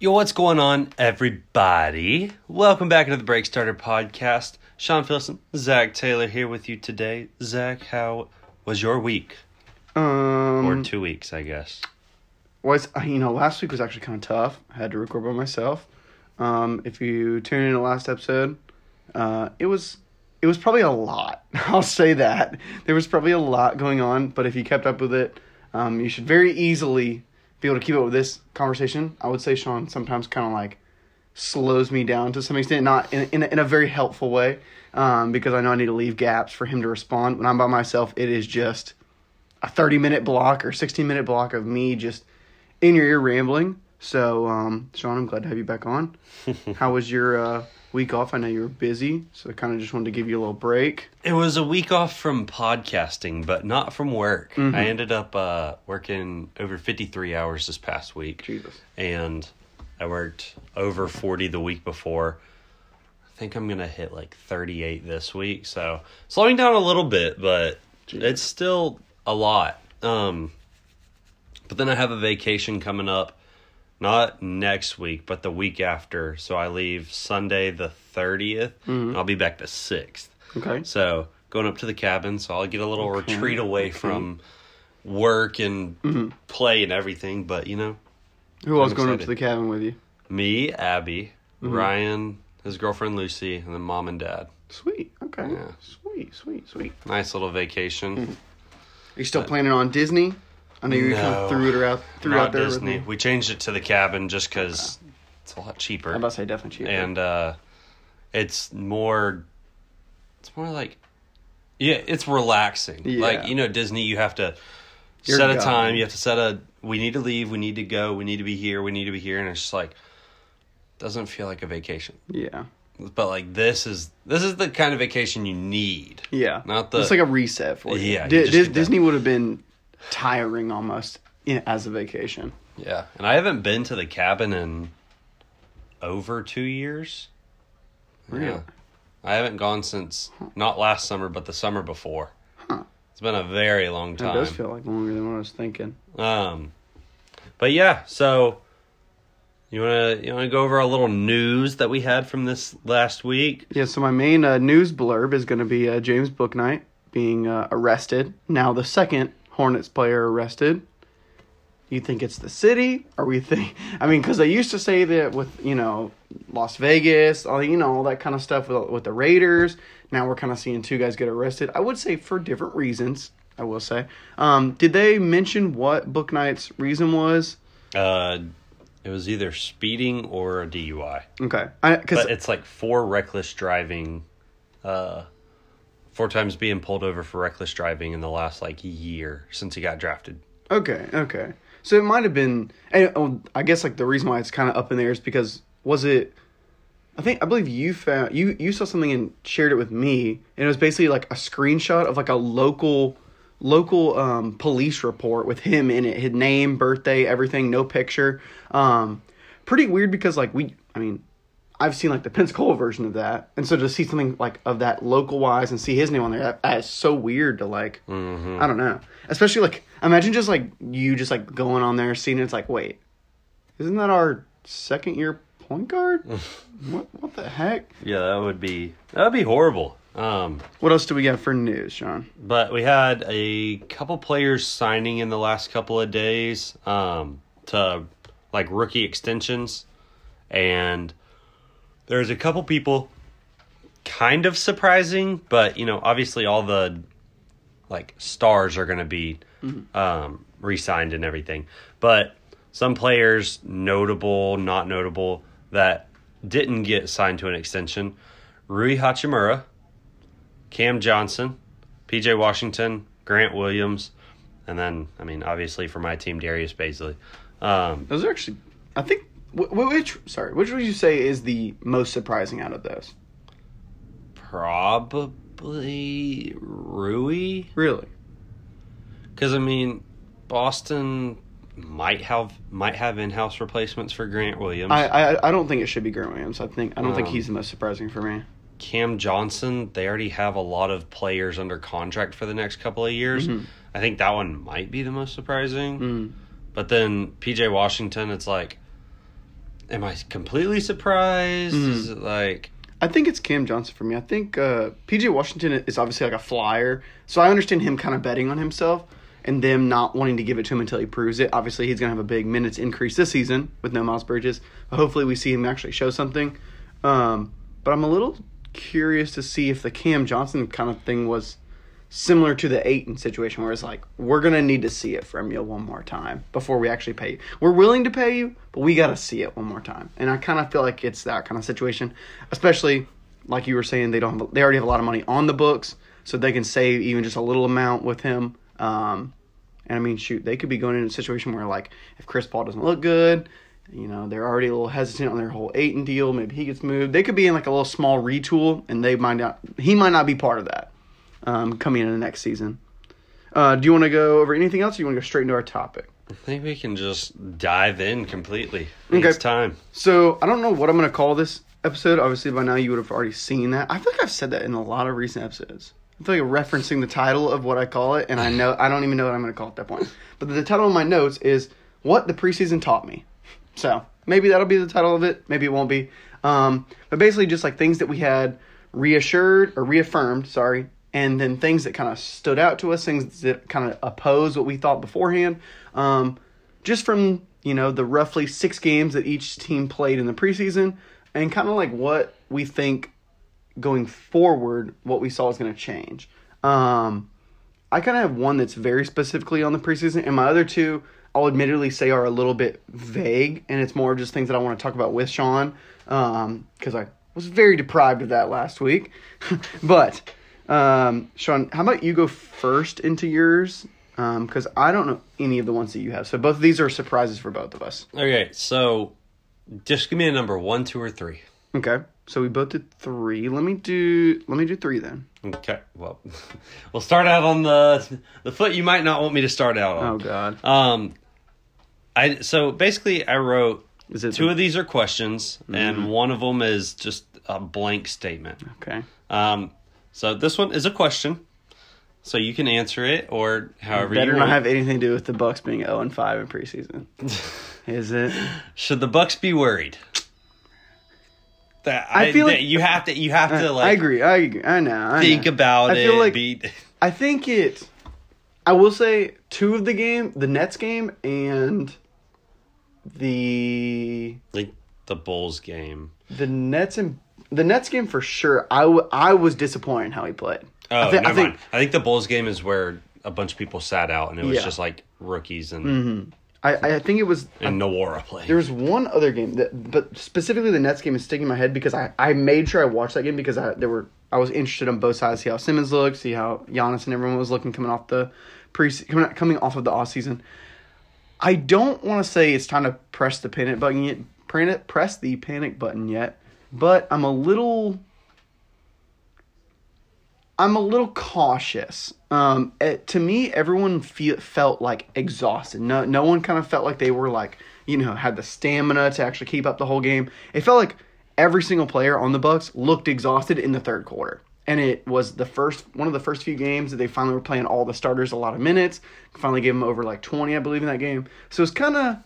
Yo, what's going on, everybody? Welcome back into the Break Starter podcast. Sean Philson, Zach Taylor here with you today. Zach, how was your week? Um, Or two weeks, I guess. was you know last week was actually kind of tough. I had to record by myself. Um, if you tune in to last episode, uh, it was it was probably a lot. I'll say that there was probably a lot going on. But if you kept up with it, um, you should very easily be able to keep up with this conversation. I would say Sean sometimes kind of like slows me down to some extent, not in in a, in a very helpful way, um, because I know I need to leave gaps for him to respond. When I'm by myself, it is just a 30 minute block or 16 minute block of me just in your ear rambling. So, um, Sean, I'm glad to have you back on. How was your uh, week off? I know you were busy, so I kind of just wanted to give you a little break. It was a week off from podcasting, but not from work. Mm-hmm. I ended up uh, working over 53 hours this past week. Jesus. And I worked over 40 the week before. I think I'm going to hit like 38 this week. So slowing down a little bit, but it's still a lot. Um, but then I have a vacation coming up, not next week, but the week after. So I leave Sunday the 30th. And mm-hmm. I'll be back the 6th. Okay. So going up to the cabin, so I'll get a little Okay, retreat away okay. from work and mm-hmm. play and everything. But you know, Who else going up to the cabin with you? me, Abby, Mm-hmm. Ryan, his girlfriend Lucy, and then mom and dad. Sweet. Okay. Yeah. Sweet, sweet, sweet. Nice little vacation. Mm-hmm. Are you still planning on Disney? I know you kind of threw it around, threw out there. Disney. We changed it to the cabin just because it's a lot cheaper. I'm about to say definitely cheaper. and uh it's more it's more like yeah it's relaxing Yeah. like you know disney you have to You're set a gone. time you have to set a we need to leave we need to go we need to be here we need to be here and it's just like doesn't feel like a vacation yeah. but like this is this is the kind of vacation you need Yeah. Not the- It's like a reset for you. Yeah, you Di- Dis- Disney would have been tiring almost in, as a vacation. yeah and i haven't been to the cabin in over two years Really? Yeah. I haven't gone since not last summer, but the summer before. Huh. It's been a very long time. It does feel like longer than what I was thinking. Um, but yeah, so you wanna you wanna go over a little news that we had from this last week? Yeah, so my main uh, news blurb is going to be uh, James Bouknight being uh, arrested. Now, the second Hornets player arrested. You think it's the city, or we think? I mean, because they used to say that with you know Las Vegas, all you know all that kind of stuff with with the Raiders. Now we're kind of seeing two guys get arrested. I would say for different reasons. I will say. Um, did they mention what Bouknight's reason was? Uh, it was either speeding or a DUI, Okay, because but it's like four reckless driving. Uh, four times being pulled over for reckless driving in the last like year since he got drafted. Okay, okay. So it might have been. And, oh, I guess like the reason why it's kind of up in there is because was it? I think I believe you found you you saw something and shared it with me, and it was basically like a screenshot of like a local local um, police report with him in it, his name, birthday, everything, no picture. Um, pretty weird because like we, I mean, I've seen like the Pensacola version of that, and so to see something like of that local wise and see his name on there, that, that is so weird to like. I don't know, especially like imagine just like you just like going on there, seeing it, it's like, wait, isn't that our second year point guard? what what the heck? Yeah, that would be that would be horrible. Um, What else do we got for news, Sean? But we had a couple players signing in the last couple of days um, to like rookie extensions, and there's a couple people kind of surprising, but you know, obviously all the like stars are going to be um, re-signed and everything. But some players, notable, not notable, that didn't get signed to an extension: Rui Hachimura, Cam Johnson, PJ Washington, Grant Williams, and then I mean obviously for my team Darius Bazley. Um, Those are actually, I think, which sorry, which would you say is the most surprising out of those? probably Rui Really? because I mean Boston might have might have in house replacements for Grant Williams. I, I I don't think it should be Grant Williams. I think I don't think Um, he's the most surprising for me. Cam Johnson, they already have a lot of players under contract for the next couple of years. Mhm. I think that one might be the most surprising. Mm. But then PJ Washington, it's like am I completely surprised? Mm-hmm. Is it like I think it's Cam Johnson for me. I think uh, PJ Washington is obviously like a flyer, so I understand him kind of betting on himself and them not wanting to give it to him until he proves it. Obviously, he's going to have a big minutes increase this season with no Miles Bridges. But hopefully, we see him actually show something. Um, but I'm a little curious to see if the Cam Johnson kind of thing was similar to the Ayton situation, where it's like we're to need to see it from you one more time before we actually pay you. We're willing to pay you, but we got to see it one more time. And I kind of feel like it's that kind of situation, especially like you were saying, they don't they already have a lot of money on the books, so they can save even just a little amount with him. Um, and I mean, shoot, they could be going in a situation where like if Chris Paul doesn't look good, you know, they're already a little hesitant on their whole Ayton deal. Maybe he gets moved. They could be in like a little small retool, and they might not. He might not be part of that um, coming into the next season. Uh, do you want to go over anything else? or You want to go straight into our topic? I think we can just dive in completely. Okay. It's time. So I don't know what I'm going to call this episode. Obviously, by now you would have already seen that. I feel like I've said that in a lot of recent episodes. I feel like referencing the title of what I call it, and I know I don't even know what I'm going to call it at that point. But the title of my notes is "What the Preseason Taught Me." So maybe that'll be the title of it. Maybe it won't be. Um, but basically, just like things that we had reassured or reaffirmed, sorry, and then things that kind of stood out to us, things that kind of oppose what we thought beforehand. Um, just from you know the roughly six games that each team played in the preseason, and kind of like what we think going forward, what we saw is going to change. Um, I kind of have one that's very specifically on the preseason, and my other two, I'll admittedly say, are a little bit vague, and it's more just things that I want to talk about with Sean, because I was very deprived of that last week. but um, Sean, how about you go first into yours? Um, because I don't know any of the ones that you have, so both of these are surprises for both of us. Okay, so just give me a number one, two, or three. Okay, so we both did three. Let me do. Let me do three then. Okay, well, we'll start out on the the foot you might not want me to start out on. Oh God, Um, I so basically I wrote two of these are questions, Mm-hmm. and one of them is just a blank statement. Okay. Um, so this one is a question, so you can answer it or however Better you not want. have anything to do with the Bucks being zero and five in preseason. Is it? Should the Bucks be worried? That I feel that like- you have to you have to like I agree. I agree. I know. I think know. about I it. feel like be, I think it. I will say two of the game, the Nets game and the like the Bulls game. the Nets and the Nets game for sure. I, w- I was disappointed in how he played. Oh, I, thi- never I think mind. I think the Bulls game is where a bunch of people sat out, and it was Yeah. just like rookies and mm-hmm. I, I think it was and Nwora playing. There was one other game that, but specifically the Nets game is sticking in my head because I, I made sure I watched that game because I there were I was interested on both sides, see how Simmons looked, see how Giannis and everyone was looking coming off the pre coming coming off of the off season. I don't want to say it's time to press the panic button yet, panic- press the panic button yet, but I'm a little. I'm a little cautious. Um, it, to me, everyone feel, felt like exhausted. No, no one kind of felt like they were like, you know, had the stamina to actually keep up the whole game. It felt like every single player on the Bucks looked exhausted in the third quarter, and it was the first one of the first few games that they finally were playing all the starters a lot of minutes. Finally, gave them over like twenty, I believe, in that game. So it's kind of,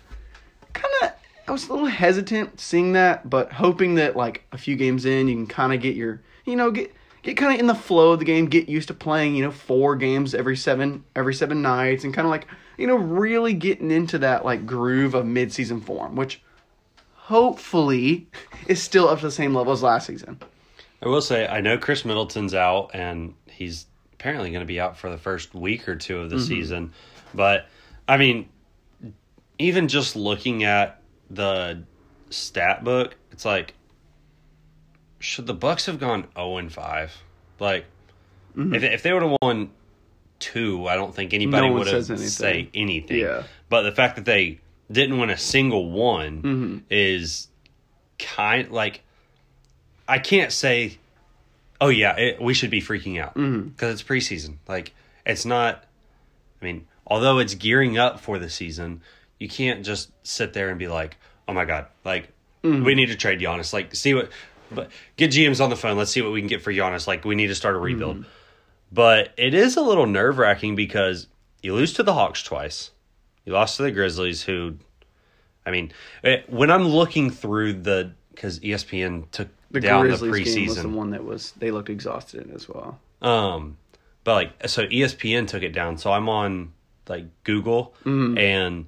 kind of. I was a little hesitant seeing that, but hoping that like a few games in, you can kind of get your, you know, get get kind of in the flow of the game, get used to playing, you know, four games every seven every seven nights, and kind of like you know really getting into that like groove of midseason form, which hopefully is still up to the same level as last season. I will say I know Khris Middleton's out, and he's apparently going to be out for the first week or two of the mm-hmm. season. But I mean, even just looking at the stat book, it's like should the Bucks have gone zero and five? Like, if if they would have won two, I don't think anybody No would have anything. say anything. Yeah. But the fact that they didn't win a single one Mm-hmm. is kind like I can't say, oh yeah, it, we should be freaking out because Mm-hmm. it's preseason. Like it's not. I mean, although it's gearing up for the season, you can't just sit there and be like, oh my god, like Mm-hmm. we need to trade Giannis. Like see what, but get GMs on the phone. Let's see what we can get for Giannis. Like we need to start a rebuild. Mm-hmm. But it is a little nerve wracking because you lose to the Hawks twice. You lost to the Grizzlies, who, I mean, it, when I'm looking through the because ESPN took The down Grizzlies the game was the one that was they looked exhausted in as well. um, but like so ESPN took it down. So I'm on like Google Mm-hmm. and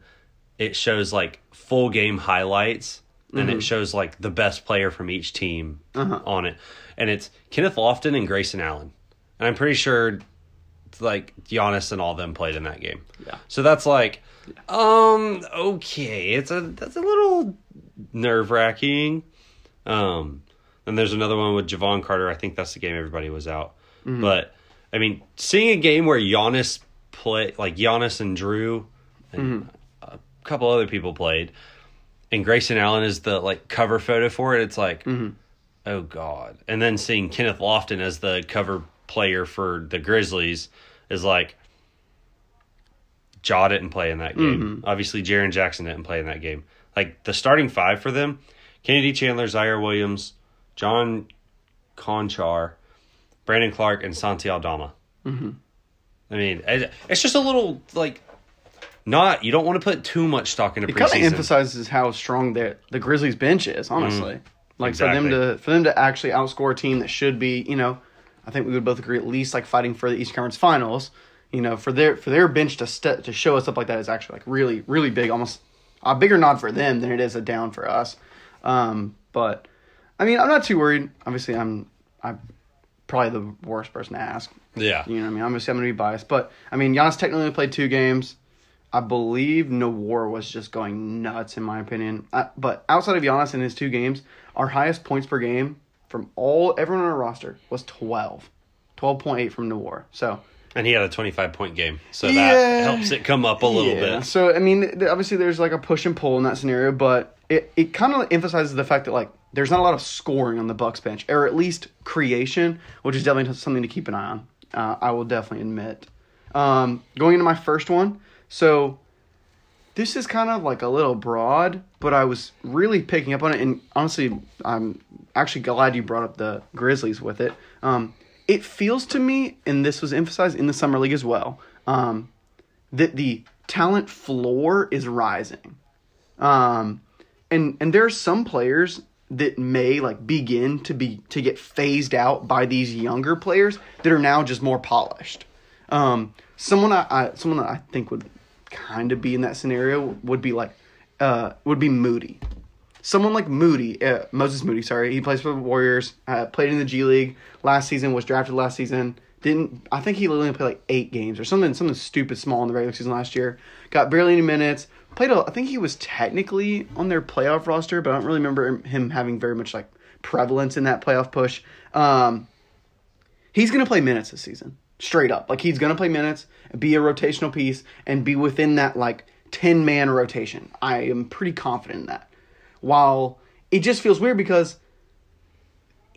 it shows like full game highlights and Mm-hmm. it shows like the best player from each team Uh-huh. on it, and it's Kenneth Lofton and Grayson Allen, and I'm pretty sure like Giannis and all them played in that game. Yeah. So that's like, um, okay, it's a that's a little nerve wracking. Um, and there's another one with Jevon Carter. I think that's the game everybody was out. But I mean, seeing a game where Giannis play like Giannis and Jrue and a couple other people played, and Grayson Allen is the like cover photo for it. It's like, oh god. And then seeing Kenneth Lofton as the cover player for the Grizzlies is like. Ja didn't play in that game. Obviously, Jaren Jackson didn't play in that game. Like the starting five for them: Kennedy Chandler, Ziaire Williams, John Konchar, Brandon Clarke, and Santi Aldama. Mm-hmm. I mean, it's just a little like not. You don't want to put too much stock into It kind of emphasizes how strong the the Grizzlies bench is, honestly. Like for them. To for them to actually outscore a team that should be, you know, I think we would both agree at least like fighting for the East Conference Finals. You know, for their for their bench to st- to show us up like that is actually like really really big, almost a bigger nod for them than it is a down for us. Um, but I mean, I'm not too worried. Obviously, I'm I'm probably the worst person to ask. yeah, You know, what I mean, obviously I'm gonna be biased, but I mean, Giannis technically played two games. I believe Nwora was just going nuts, in my opinion. Uh, but outside of Giannis in his two games, our highest points per game from all everyone on our roster was 12. 12.8 from Nwora. So and he had a twenty-five point game, so Yeah. that helps it come up a little yeah. bit. So I mean, obviously there's like a push and pull in that scenario, but it, it kind of emphasizes the fact that like there's not a lot of scoring on the Bucks bench, or at least creation, which is definitely something to keep an eye on. Uh, I will definitely admit. Um, going into my first one, so this is kind of like a little broad, but I was really picking up on it, and honestly, I'm actually glad you brought up the Grizzlies with it. Um, it feels to me, and this was emphasized in the summer league as well, um, that the talent floor is rising. Um, and and there are some players that may like begin to be to get phased out by these younger players that are now just more polished. Um, someone I, I someone I think would kind of be in that scenario would be like uh would be Moody. Someone like Moody, uh, Moses Moody, sorry, he plays for the Warriors. Uh, played in the G League last season. Was drafted last season. Didn't I think he only played like eight games or something something stupid small in the regular season last year. Got barely any minutes. Played. A, I think he was technically on their playoff roster, but I don't really remember him having very much like prevalence in that playoff push. Um, he's gonna play minutes this season, straight up. Like he's gonna play minutes, be a rotational piece, and be within that like ten man rotation. I am pretty confident in that. While it just feels weird because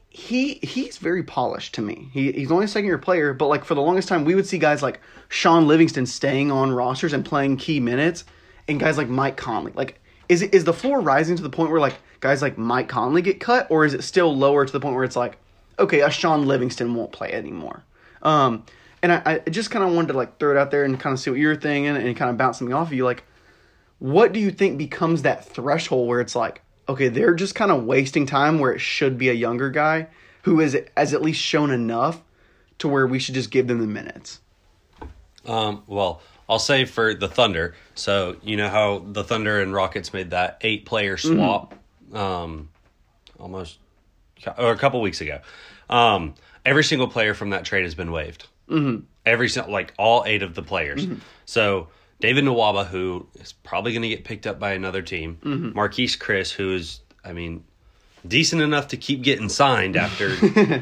he he's very polished to me. He he's only a second year player, but like for the longest time, we would see guys like Shaun Livingston staying on rosters and playing key minutes, and guys like Mike Conley. Like, is it is the floor rising to the point where like guys like Mike Conley get cut, or is it still lower to the point where it's like, okay, a Shaun Livingston won't play anymore? Um, and I, I just kind of wanted to like throw it out there and kind of see what you're thinking and kind of bounce something off of you. Like, what do you think becomes that threshold where it's like, okay, they're just kind of wasting time where it should be a younger guy who is has at least shown enough to where we should just give them the minutes. Um, well, I'll say for the Thunder. So you know how the Thunder and Rockets made that eight player swap, um, almost or a couple weeks ago. Um, every single player from that trade has been waived. Mm-hmm. Every like all eight of the players. Mm-hmm. So David Nwaba, who is probably going to get picked up by another team. Mm-hmm. Marquese Chriss, who is, I mean. Decent enough to keep getting signed after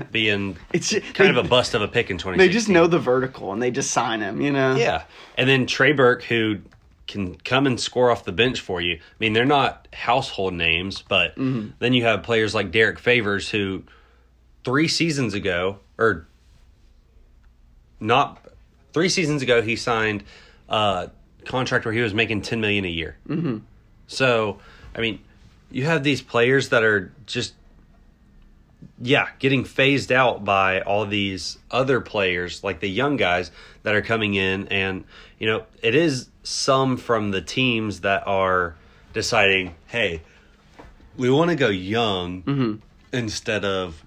being It's kind they, of a bust of a pick in 2016. they just know the vertical and they just sign him, you know. Yeah. And then Trey Burke, who can come and score off the bench for you. I mean, they're not household names, but mm-hmm. then you have players like Derrick Favors, who three seasons ago, or not three seasons ago, he signed a contract where he was making ten million a year. Mm-hmm. So, I mean, you have these players that are just yeah, getting phased out by all these other players, like the young guys that are coming in, and you know, it is some from the teams that are deciding, hey, we want to go young Mm-hmm. instead of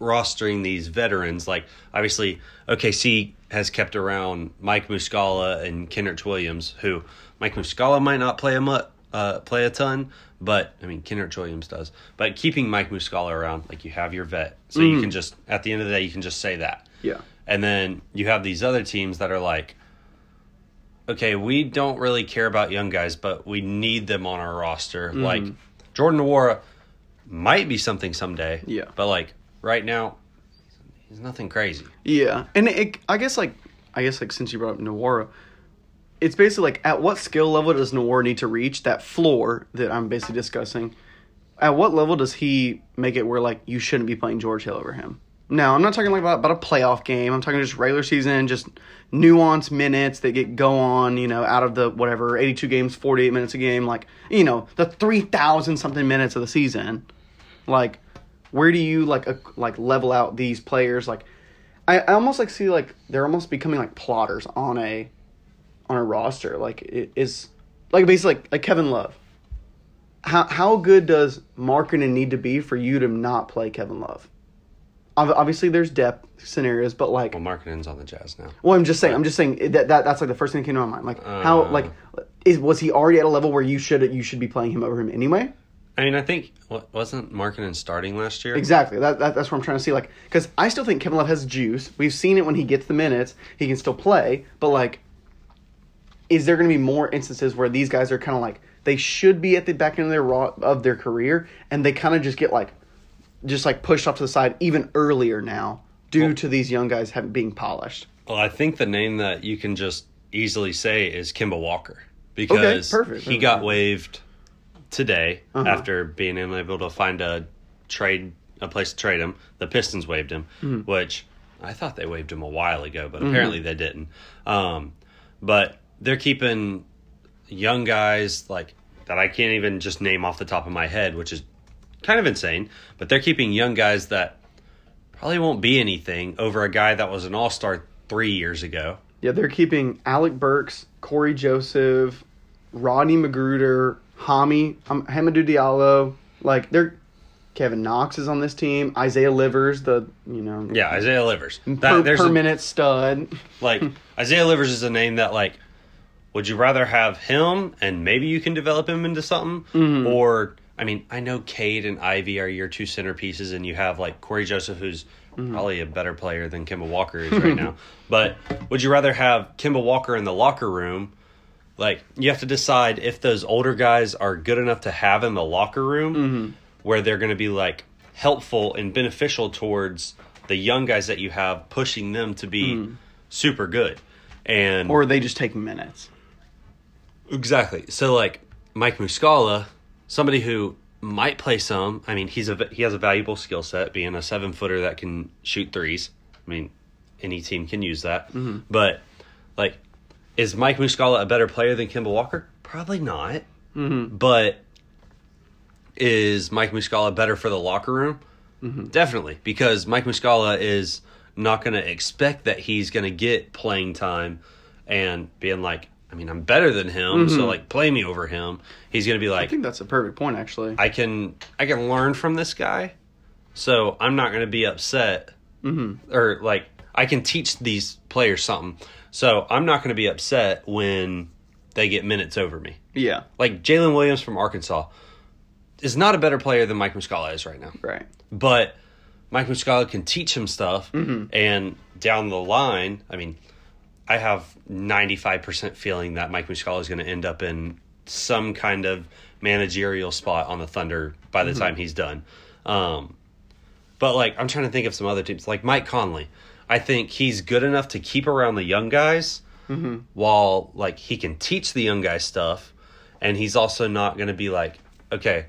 rostering these veterans. Like obviously, OKC has kept around Mike Muscala and Kenrich Williams, who Mike Muscala might not play a mu- uh, play a ton, but I mean Kenrich Williams does. But keeping Mike Muscala around, like you have your vet, so you can just at the end of the day you can just say that. Yeah. And then you have these other teams that are like, okay, we don't really care about young guys, but we need them on our roster. Mm-hmm. Like Jordan Nwora might be something someday. Yeah. But like right now, he's nothing crazy. Yeah, and it, I guess like I guess like since you brought up Nwora, it's basically like at what skill level does Nwora need to reach that floor that I'm basically discussing? At what level does he make it where like you shouldn't be playing George Hill over him? No, I'm not talking like about, about a playoff game. I'm talking just regular season, just nuanced minutes that get go on, you know, out of the whatever 82 games, 48 minutes a game, like you know the 3,000 something minutes of the season. Like, where do you like uh, like level out these players? Like, I, I almost like see like they're almost becoming like plotters on a on a roster. Like it is like basically like, like Kevin Love. How how good does Markkanen need to be for you to not play Kevin Love? Obviously, there's depth scenarios, but like, Well, Markkanen's on the Jazz now. well, I'm just saying, I'm just saying that, that that's like the first thing that came to my mind. Like, how Uh. like is was he already at a level where you should you should be playing him over him anyway? I mean, I think wasn't Markkanen starting last year? Exactly. That, that that's what I'm trying to see. Like, because I still think Kevin Love has juice. We've seen it when he gets the minutes. He can still play. But like, is there going to be more instances where these guys are kind of like they should be at the back end of their raw, of their career, and they kind of just get like, just like pushed off to the side even earlier now due Well- to these young guys having being polished. Well, I think the name that you can just easily say is Kemba Walker because perfect, he perfect. got waived today Uh-huh. after being unable to find a trade a place to trade him. The Pistons waived him, Mm-hmm. which I thought they waived him a while ago, but apparently they didn't. Um, but they're keeping young guys like that I can't even just name off the top of my head, which is kind of insane. But they're keeping young guys that probably won't be anything over a guy that was an all star three years ago. Yeah, they're keeping Alec Burks, Cory Joseph, Rodney McGruder, Hami, um, Hamidou Diallo. Like they're Kevin Knox is on this team. Isaiah Livers, the you know Yeah, Isaiah Livers. That, per, there's per a- minute stud. like Isaiah Livers is a name that like would you rather have him and maybe you can develop him into something Mm-hmm. or I mean I know Cade and Ivey are your two centerpieces and you have like Cory Joseph who's Mm-hmm. probably a better player than Kemba Walker is right now but would you rather have Kemba Walker in the locker room like you have to decide if those older guys are good enough to have in the locker room Mm-hmm. where they're going to be like helpful and beneficial towards the young guys that you have pushing them to be super good and Mm-hmm. Or they just take minutes. exactly so like mike muscala somebody who might play some i mean he's a he has a valuable skill set being a seven footer that can shoot threes i mean any team can use that but like is mike muscala a better player than Kemba walker probably not mm-hmm. but is Mike Muscala better for the locker room? Mm-hmm. Definitely, because Mike Muscala is not going to expect that he's going to get playing time and being like, I mean, I'm better than him, so mm-hmm. like play me over him. He's going to be like, I think that's a perfect point, actually. I can I can learn from this guy, so I'm not going to be upset, mm-hmm. or like I can teach these players something, so I'm not going to be upset when they get minutes over me. yeah, Like Jaylin Williams from Arkansas is not a better player than Mike Muscala is right now, right. but Mike Muscala can teach him stuff, and down the line, I mean, I have 95% feeling that Mike Muscala is going to end up in some kind of managerial spot on the Thunder by the time he's done. Um, but like, I'm trying to think of some other teams, like Mike Conley. I think he's good enough to keep around the young guys while like he can teach the young guys stuff, and he's also not going to be like, okay,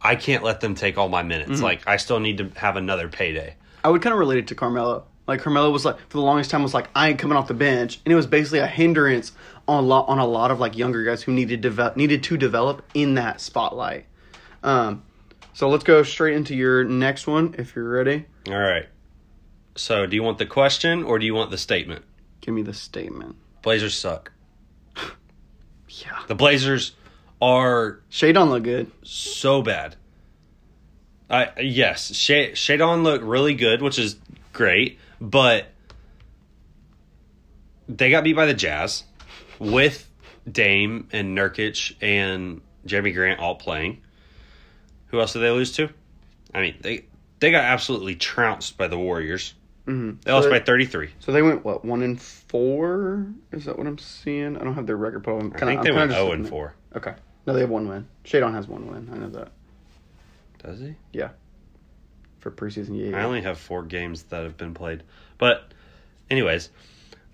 I can't let them take all my minutes. Like, I still need to have another payday. I would kind of relate it to Carmelo. Like Carmelo was like for the longest time was like I ain't coming off the bench, and it was basically a hindrance on a lot on a lot of like younger guys who needed develop needed to develop in that spotlight. Um, so let's go straight into your next one if you're ready. All right. So, do you want the question or do you want the statement? Give me the statement. Blazers suck. Yeah. The Blazers are Shaedon look good. so bad. I yes, Sha- Shaedon looked really good, which is great, but they got beat by the Jazz with Dame and Nurkic and Jerami Grant all playing. Who else did they lose to? I mean, they they got absolutely trounced by the Warriors. Mm-hmm. They lost by 33. So they went what one and four? Is that what I'm seeing? I don't have their record, but I'm I think I'm they kinda went 0 and at- 4. Okay, no, they have one win. Shaedon has one win. I know that Does he? Yeah. For preseason. Yeah, I only have four games that have been played. But, anyways,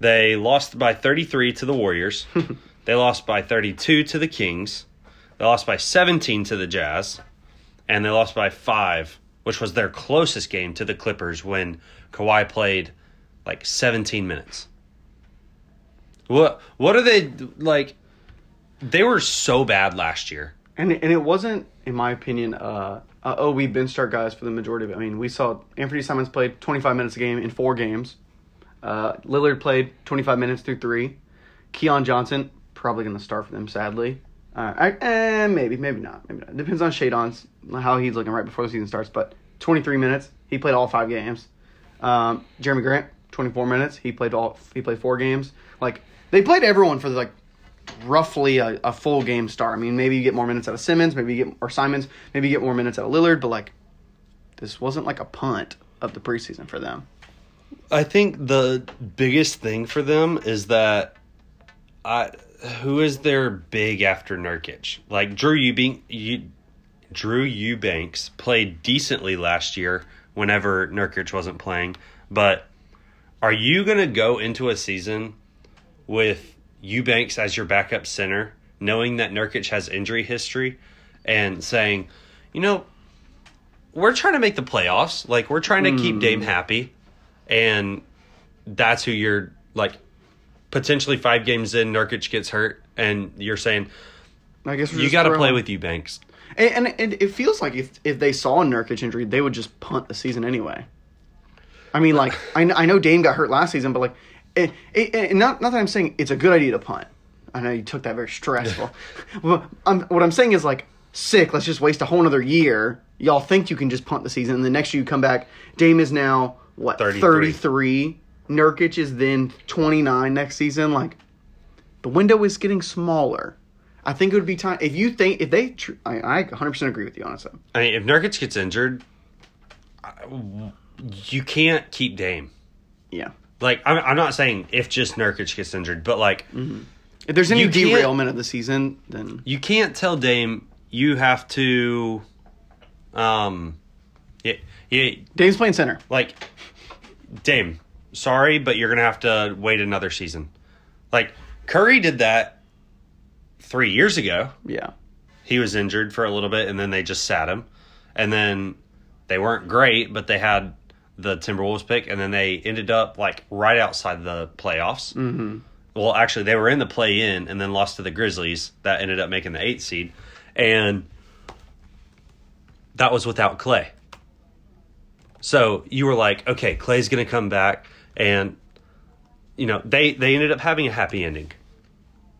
they lost by 33 to the Warriors. they lost by 32 to the Kings. They lost by 17 to the Jazz. And they lost by five, which was their closest game to the Clippers when Kawhi played like 17 minutes. What what are they like they were so bad last year. And and it wasn't, in my opinion, uh, uh oh we bench start guys for the majority of it. I mean, we saw Anthony Simons played 25 minutes a game in four games. Uh, Lillard played 25 minutes through three. Keon Johnson probably going to start for them, sadly. Uh, I, eh, maybe, maybe not, maybe not. Depends on Shaedon's how he's looking right before the season starts. But 23 minutes, he played all five games. Um, Jerami Grant, 24 minutes, he played all he played four games. Like they played everyone for like roughly a, a full game start. I mean, maybe you get more minutes out of Simmons, maybe you get or Simons, maybe you get more minutes out of Lillard, but like this wasn't like a punt of the preseason for them. I think the biggest thing for them is that I who is their big after Nurkic? Like Drew Eubank, you, Drew Eubanks played decently last year whenever Nurkic wasn't playing, but are you going to go into a season with Eubanks as your backup center, knowing that Nurkic has injury history and saying, you know, we're trying to make the playoffs. Like we're trying to keep hmm. Dame happy, and that's who you're like. Potentially five games in, Nurkic gets hurt, and you're saying I guess you got to play with Eubanks. And, and, and it feels like if if they saw a Nurkic injury, they would just punt the season anyway. I mean, like I, I know Dame got hurt last season, but like, it, it, it, not not that I'm saying it's a good idea to punt. I know you took that very stressful. well, I'm, what I'm saying is like, sick. Let's just waste a whole another year. Y'all think you can just punt the season, and the next year you come back. Dame is now what 33. 33. Nurkic is then 29 next season. Like, the window is getting smaller. I think it would be time if you think if they. Tr- I, I 100% agree with you honestly. I mean, if Nurkic gets injured, you can't keep Dame. Yeah. Like I'm, I'm not saying if just Nurkic gets injured, but like If there's any derailment of the season, then you can't tell Dame you have to, um, yeah, yeah, Dame's playing center. like Dame. Sorry, but you're gonna have to wait another season. Like Curry did that three years ago. Yeah. he was injured for a little bit and then they just sat him and then they weren't great but they had the timberwolves pick and then they ended up like right outside the playoffs mm-hmm. well actually they were in the play in and then lost to the grizzlies that ended up making the eighth seed and that was without clay so you were like okay clay's gonna come back and you know they they ended up having a happy ending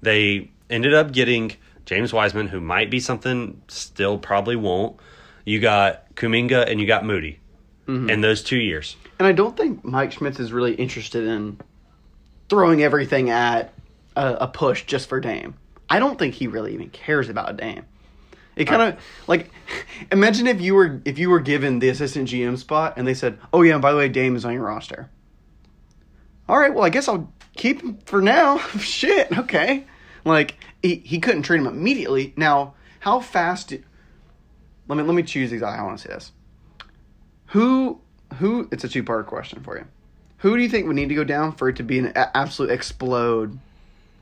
they ended up getting James Wiseman, who might be something, still probably won't. You got Kuminga and you got Moody mm-hmm. in those two years. And I don't think Mike Schmitz is really interested in throwing everything at a, a push just for Dame. I don't think he really even cares about Dame. It kind of like imagine if you were if you were given the assistant GM spot and they said, "Oh yeah, and by the way, Dame is on your roster." All right, well, I guess I'll keep him for now. Shit, okay. Like he, he couldn't trade him immediately. Now, how fast? Do, let me let me choose exactly how I want to say this. Who who? It's a two part question for you. Who do you think would need to go down for it to be an absolute explode?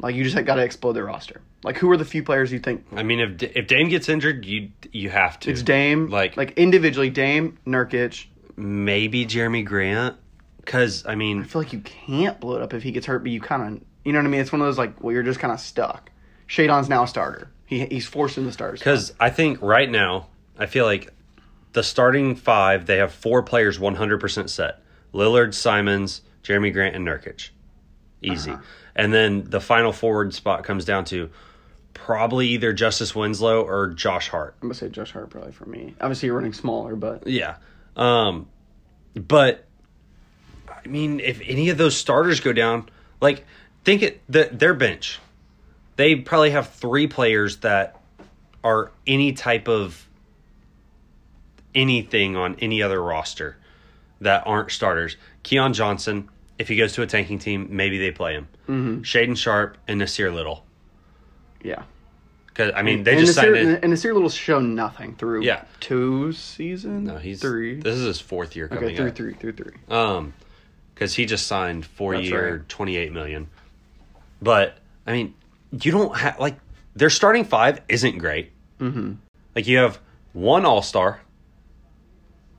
Like you just got to explode their roster. Like who are the few players you think? I mean, if if Dame gets injured, you you have to. It's Dame, Like- like individually, Dame, Nurkic. maybe Jerami Grant, because I mean, I feel like you can't blow it up if he gets hurt, but you kind of, you know what I mean? It's one of those like, well, you're just kind of stuck. Shaedon's now a starter. He he's forced in the stars. because I think right now I feel like the starting five they have four players one hundred percent set: Lillard, Simons, Jerami Grant, and Nurkic. Easy. Uh-huh. And then the final forward spot comes down to probably either Justice Winslow or Josh Hart. I'm gonna say Josh Hart probably for me. Obviously, you're running smaller, but Yeah. Um but I mean if any of those starters go down, like think it the, their bench. They probably have three players that are any type of anything on any other roster that aren't starters. Keon Johnson, if he goes to a tanking team, maybe they play him. Mm-hmm. Shaedon Sharpe and Nassir Little. yeah. Because I mean, they and just Nassir, signed in. and Nassir Little's shown nothing through Yeah. two seasons. No, he's three. This is his fourth year coming okay, through up. three, through three. Um, because he just signed four That's year, right. twenty eight million. But I mean, you don't have like their starting five isn't great. Mm-hmm. Like you have one All Star,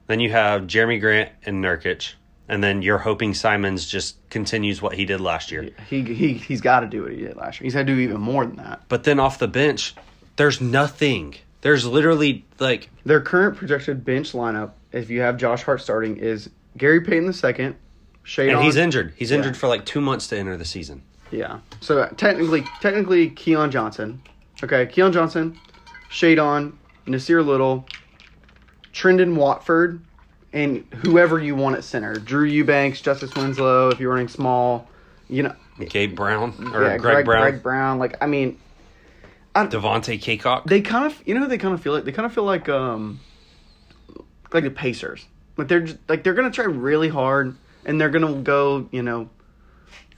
then you have Jerami Grant and Nurkic, and then you're hoping Simons just continues what he did last year. He he he's got to do what he did last year. He's got to do even more than that. But then off the bench, there's nothing. There's literally like Their current projected bench lineup, if you have Josh Hart starting, is Gary Payton the second, Shaedon. and he's injured. He's Yeah. injured for like two months to enter the season. Yeah. So uh, technically, technically, Keon Johnson. Okay, Keon Johnson, Shaedon, Nassir Little, Trendon Watford, and whoever you want at center. Drew Eubanks, Justice Winslow. If you're running small, you know, Gabe Brown or yeah, Greg, Brown, Greg Brown. Like, I mean, Devontae Cacok. they kind of, you know, they kind of feel like they kind of feel like, um, like the Pacers. Like they're just, like they're gonna try really hard, and they're gonna go, you know,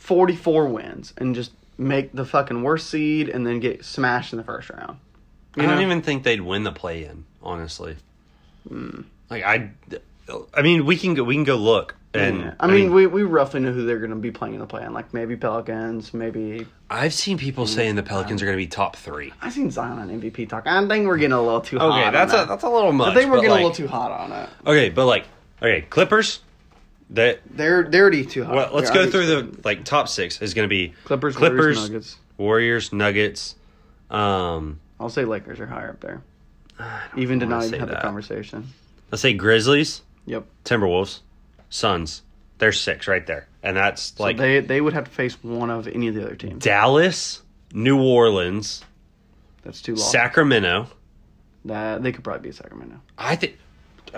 forty four wins and just make the fucking worst seed, and then get smashed in the first round. I You don't know? even think they'd win the play in, honestly. Hmm. Like I, I mean, we can go. We can go look, and Yeah. I, mean, we, we roughly know who they're going to be playing in the play-in. Like maybe Pelicans, maybe. I've seen people Hmm. saying the Pelicans are going to be top three. I've seen Zion on MVP talk. I think we're getting a little too hot. Okay, that's a that. that's a little much. I think we're getting like- a little too hot on it. Okay, but like, okay, Clippers. That They're they're already too hot. well, let's They're go already through the like top six is going to be Clippers, Clippers, Warriors, Nuggets. Warriors, Nuggets. Um, I'll say Lakers are higher up there. Even to wanna not even have the that. conversation. let's say Grizzlies, Yep. Timberwolves, Suns. There's six right there, and that's So like they they would have to face one of any of the other teams. Dallas, New Orleans, That's too long. Sacramento. that they could probably be Sacramento. I think.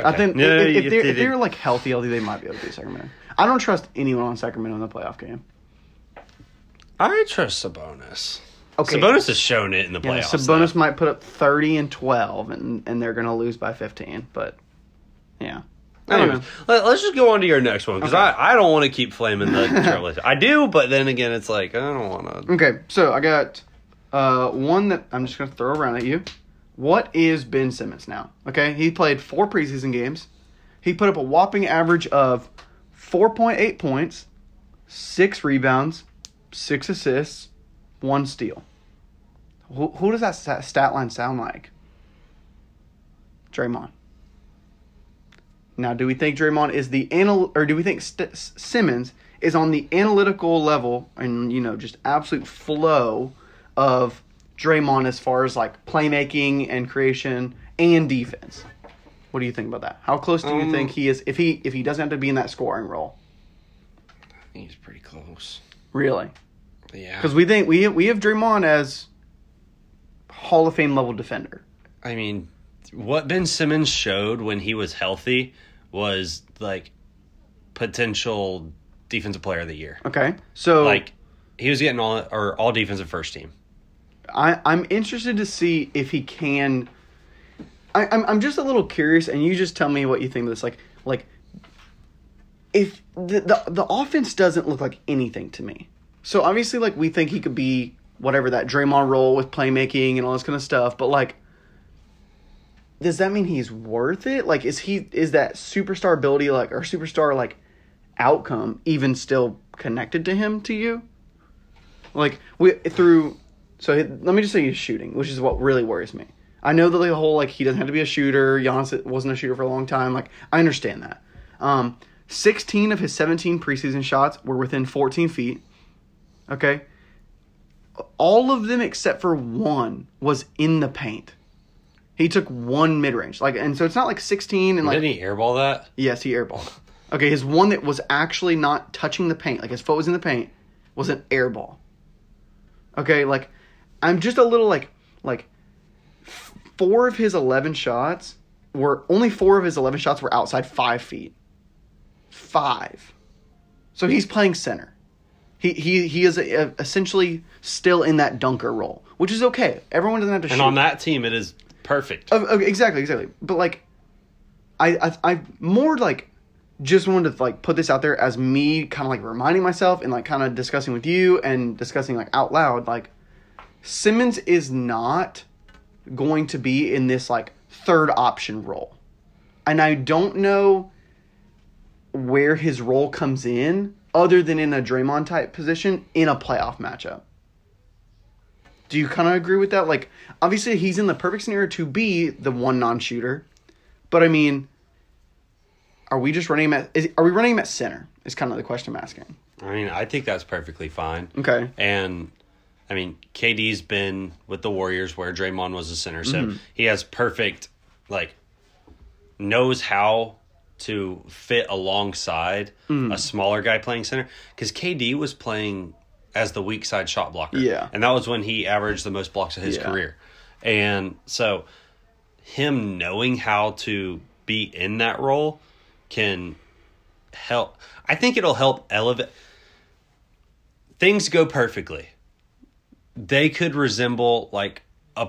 I think No, if, if, you- they're, if they're like healthy, healthy, they might be able to beat Sacramento. I don't trust anyone on Sacramento in the playoff game. I trust Sabonis. Okay. Sabonis has shown it in the Yeah, playoffs. Sabonis might put up thirty and twelve, and and they're gonna lose by fifteen. But yeah, I don't Anyways, let, us just go on to your next one because Okay. I, I don't want to keep flaming the Trailblazers. I do, but then again, it's like I don't want to. Okay, so I got uh, one that I'm just gonna throw around at you. What is Ben Simmons now? Okay, he played four preseason games. He put up a whopping average of 4.8 points, six rebounds, six assists, one steal. Who, who does that stat, line sound like? Draymond. Now, do we think Draymond is the anal, or do we think St- Simmons is on the analytical level and you know just absolute flow of Draymond as far as like playmaking and creation and defense? What do you think about that? How close do you Um, think he is if he if he doesn't have to be in that scoring role? I think he's pretty close. Really? Yeah, Because we think we we have Draymond as Hall of Fame level defender. I mean, what Ben Simmons showed when he was healthy was like potential defensive player of the year. Okay, so Like he was getting all or all defensive first team. I, I'm interested to see if he can. I, I'm I'm just a little curious, and you just tell me what you think of this. Like like, if the the the offense doesn't look like anything to me. So obviously, like we think he could be whatever that Draymond role with playmaking and all this kind of stuff, but like. Does that mean he's worth it? Like, is he is that superstar ability like or superstar like outcome even still connected to him to you? Like we through so let me just say he's shooting, which is what really worries me. I know that the whole like he doesn't have to be a shooter. Giannis wasn't a shooter for a long time. Like I understand that. Um, sixteen of his seventeen preseason shots were within fourteen feet. Okay, all of them except for one was in the paint. He took one mid range, like, and so it's not like sixteen and like Didn't he airball that? Yes, he airballed. Okay, his one that was actually not touching the paint, like his foot was in the paint, was an airball. Okay, like I'm just a little like like four of his eleven shots were only four of his eleven shots were outside five feet. Five. So he's playing center. He he he is uh essentially still in that dunker role, which is okay. Everyone doesn't have to And shoot. on that team, it is perfect. Uh, okay, exactly, exactly. But like, I, I, I more like just wanted to like put this out there as me kind of like reminding myself and like kind of discussing with you and discussing like out loud. Like, Simmons is not going to be in this like third option role, and I don't know where his role comes in other than in a Draymond type position in a playoff matchup. Do you kind of agree with that? Like, obviously, he's in the perfect scenario to be the one non-shooter, but I mean, are we just running him at? Is, are we running him at center? Is kind of the question I'm asking. I mean, I think that's perfectly fine. Okay. And I mean, KD's been with the Warriors where Draymond was a center, so Mm-hmm. he has perfect like knows how to fit alongside Mm. a smaller guy playing center because KD was playing as the weak side shot blocker. Yeah. And that was when he averaged the most blocks of his Yeah. career. And so him knowing how to be in that role can help I think it'll help elevate things go perfectly. They could resemble like a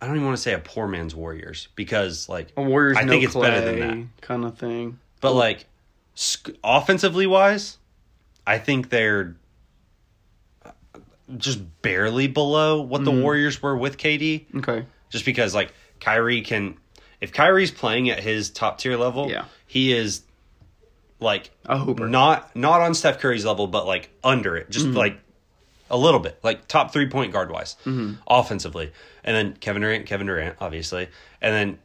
I don't even want to say a poor man's Warriors because like A Warriors, I no think it's Clay better than that. kind of thing. But like sc- offensively wise, I think they're uh, just barely below what the mm. Warriors were with KD. Okay. Just because like Kyrie can, if Kyrie's playing at his top tier level, Yeah. he is like A hooper. not not on Steph Curry's level, but like under it, just mm. like a little bit, like top three point guard wise, mm-hmm. offensively. And then Kevin Durant, Kevin Durant, obviously, and then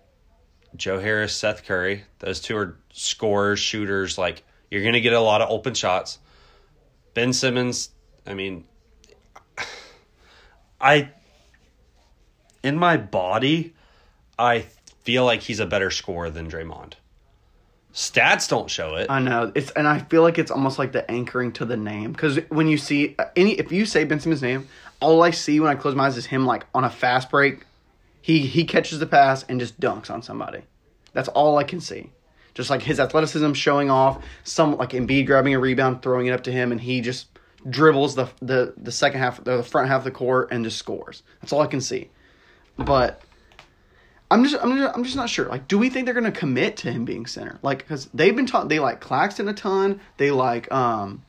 Joe Harris, Seth Curry. Those two are scorers, shooters. Like you're gonna get a lot of open shots. Ben Simmons, I mean, I in my body, I feel like he's a better scorer than Draymond. Stats don't show it. I know it's, and I feel like it's almost like the anchoring to the name because when you see uh, any, if you say Ben Simmons' name, all I see when I close my eyes is him like on a fast break. He he catches the pass and just dunks on somebody. That's all I can see. Just like his athleticism showing off, some like Embiid grabbing a rebound, throwing it up to him, and he just dribbles the the the second half, the front half of the court, and just scores. That's all I can see. But I'm just, I'm just, I'm just not sure. Like, do we think they're gonna commit to him being center? Like, because they've been taught they like Claxton a ton. They like um,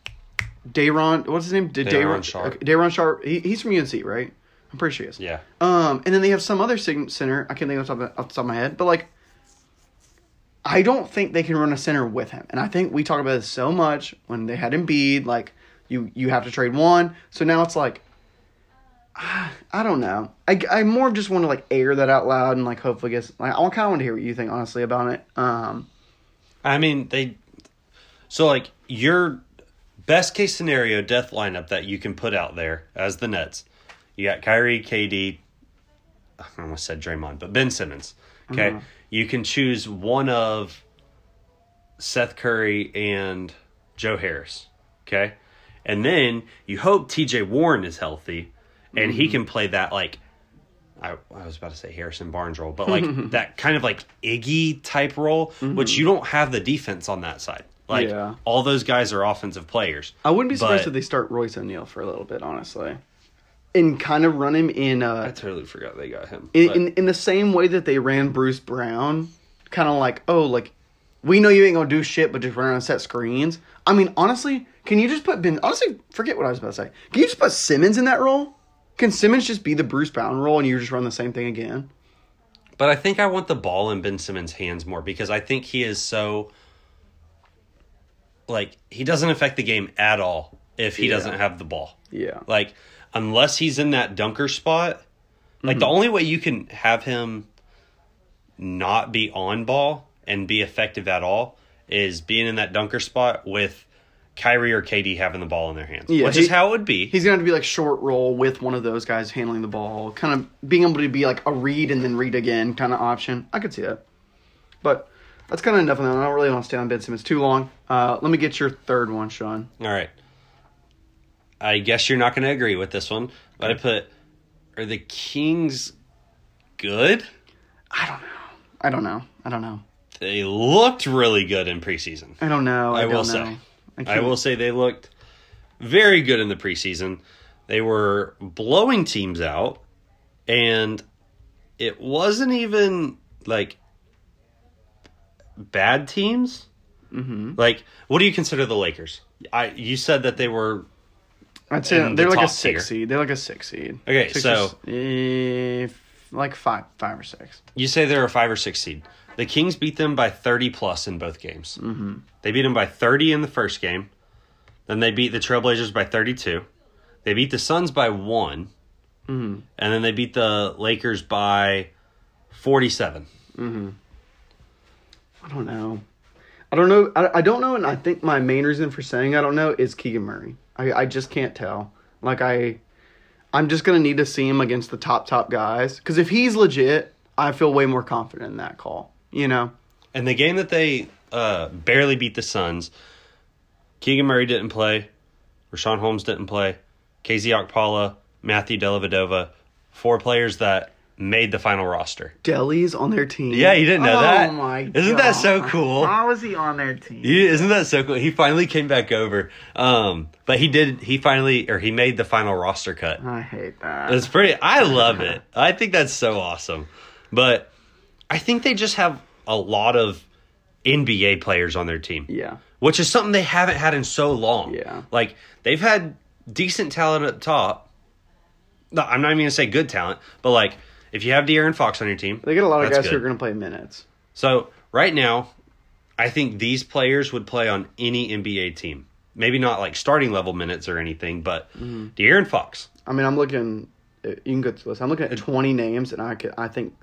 Day'Ron. What's his name? Da- Day'Ron Sharpe. Okay, Day'Ron Sharpe. He, he's from UNC, right? I'm pretty sure he is. yeah. Um, and then they have some other sig- center. I can't think of off the, top of, off the top of my head, but like, I don't think they can run a center with him. And I think we talk about this so much when they had Embiid. Like, you you have to trade one. So now it's like, I don't know. I, I more just want to like air that out loud and like hopefully get like I kind of want to hear what you think honestly about it. Um, I mean, they. So, like, your best case scenario death lineup that you can put out there as the Nets, you got Kyrie, KD, I almost said Draymond, but Ben Simmons. Okay. Uh-huh. You can choose one of Seth Curry and Joe Harris. Okay. And then you hope TJ Warren is healthy and he can play that, like, I, I was about to say Harrison Barnes role, but like that kind of like Iggy type role, which you don't have the defense on that side. Like Yeah. all those guys are offensive players. I wouldn't be surprised But- if they start Royce O'Neal for a little bit, honestly, and kind of run him in uh, I totally forgot they got him. in, in in the same way that they ran Bruce Brown, kind of like, oh, like we know you ain't gonna do shit, but just run around and set screens. I mean, honestly, can you just put Ben? Honestly, forget what I was about to say. Can you just put Simmons in that role? Can Simmons just be the Bruce Brown role, and you just run the same thing again? But I think I want the ball in Ben Simmons' hands more because I think he is so like he doesn't affect the game at all if he Yeah. doesn't have the ball. Yeah, Like unless he's in that dunker spot, like Mm-hmm. the only way you can have him not be on ball and be effective at all is being in that dunker spot with Kyrie or KD having the ball in their hands, Yeah, which he- is how it would be. he's gonna have to be like short roll with one of those guys handling the ball, kind of being able to be like a read and then read again kind of option. I could see that, but that's kind of enough of that. I don't really want to stay on Ben Simmons too long. Uh, let me get your third one, Sean. All right. I guess you're not going to agree with this one, but I put are the Kings good? I don't know. I don't know. I don't know. They looked really good in preseason. I don't know. I, I will don't say. I will say they looked very good in the preseason. They were blowing teams out, and it wasn't even like bad teams. Mm-hmm. Like, what do you consider the Lakers? I you said that they were I'd say they're the like a six tier. seed. They're like a six seed. Okay, Six so- or eh, like five, five or six. you say they're a five or six seed. The Kings beat them by thirty plus in both games. Mm-hmm. They beat them by thirty in the first game. Then they beat the Trailblazers by thirty-two. They beat the Suns by one, Mm-hmm. and then they beat the Lakers by forty-seven. I don't know. I don't know. I, I don't know, and I think my main reason for saying I don't know is Keegan Murray. I, I just can't tell. Like I, I'm just gonna need to see him against the top top guys because if he's legit, I feel way more confident in that call. You know. And the game that they uh, barely beat the Suns, Keegan Murray didn't play, Richaun Holmes didn't play, KZ Okpala, Matthew Dellavedova, four players that made the final roster. Deli's on their team. Yeah, you didn't know oh that? Oh my Isn't that so cool? cool? was he on their team? Yeah, isn't that so cool? He finally came back over. Um, but he did. He finally, or he made the final roster cut. I hate that. It's pretty. I love it. I think that's so awesome. But I think they just have a lot of NBA players on their team, yeah. which is something they haven't had in so long. Yeah. like they've had decent talent at the top. No, I'm not even gonna say good talent, but like if you have De'Aaron Fox on your team, They get a lot of guys who are going to play minutes. So right now, I think these players would play on any NBA team. Maybe not like starting level minutes or anything, but Mm-hmm. De'Aaron Fox. I mean, I'm looking. uh, You can go to this. I'm looking at 20 names, and I could. I think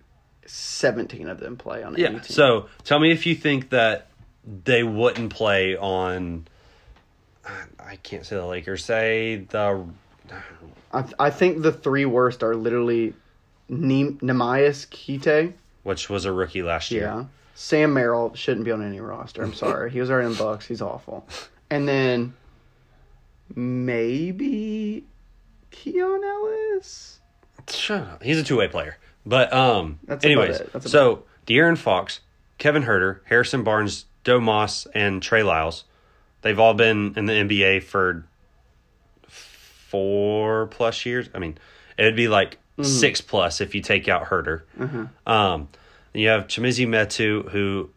17 of them play on any Yeah. team. So tell me if you think that they wouldn't play on. I can't say the Lakers. Say the. I, th- I think the three worst are literally Nem- Neemias Queta. Which was a rookie last year. Yeah. Sam Merrill shouldn't be on any roster. I'm sorry. he was already in the Bucks. He's awful. And then maybe Keon Ellis. Shut up. He's a two way player. But um That's anyways, it. So De'Aaron Fox, Kevin Huerter, Harrison Barnes, Joe Moss, and Trey Lyles, they've all been in the NBA for four plus years. I mean, it would be like Mm-hmm. six plus if you take out Herter. Um you have Chimezie Metu, who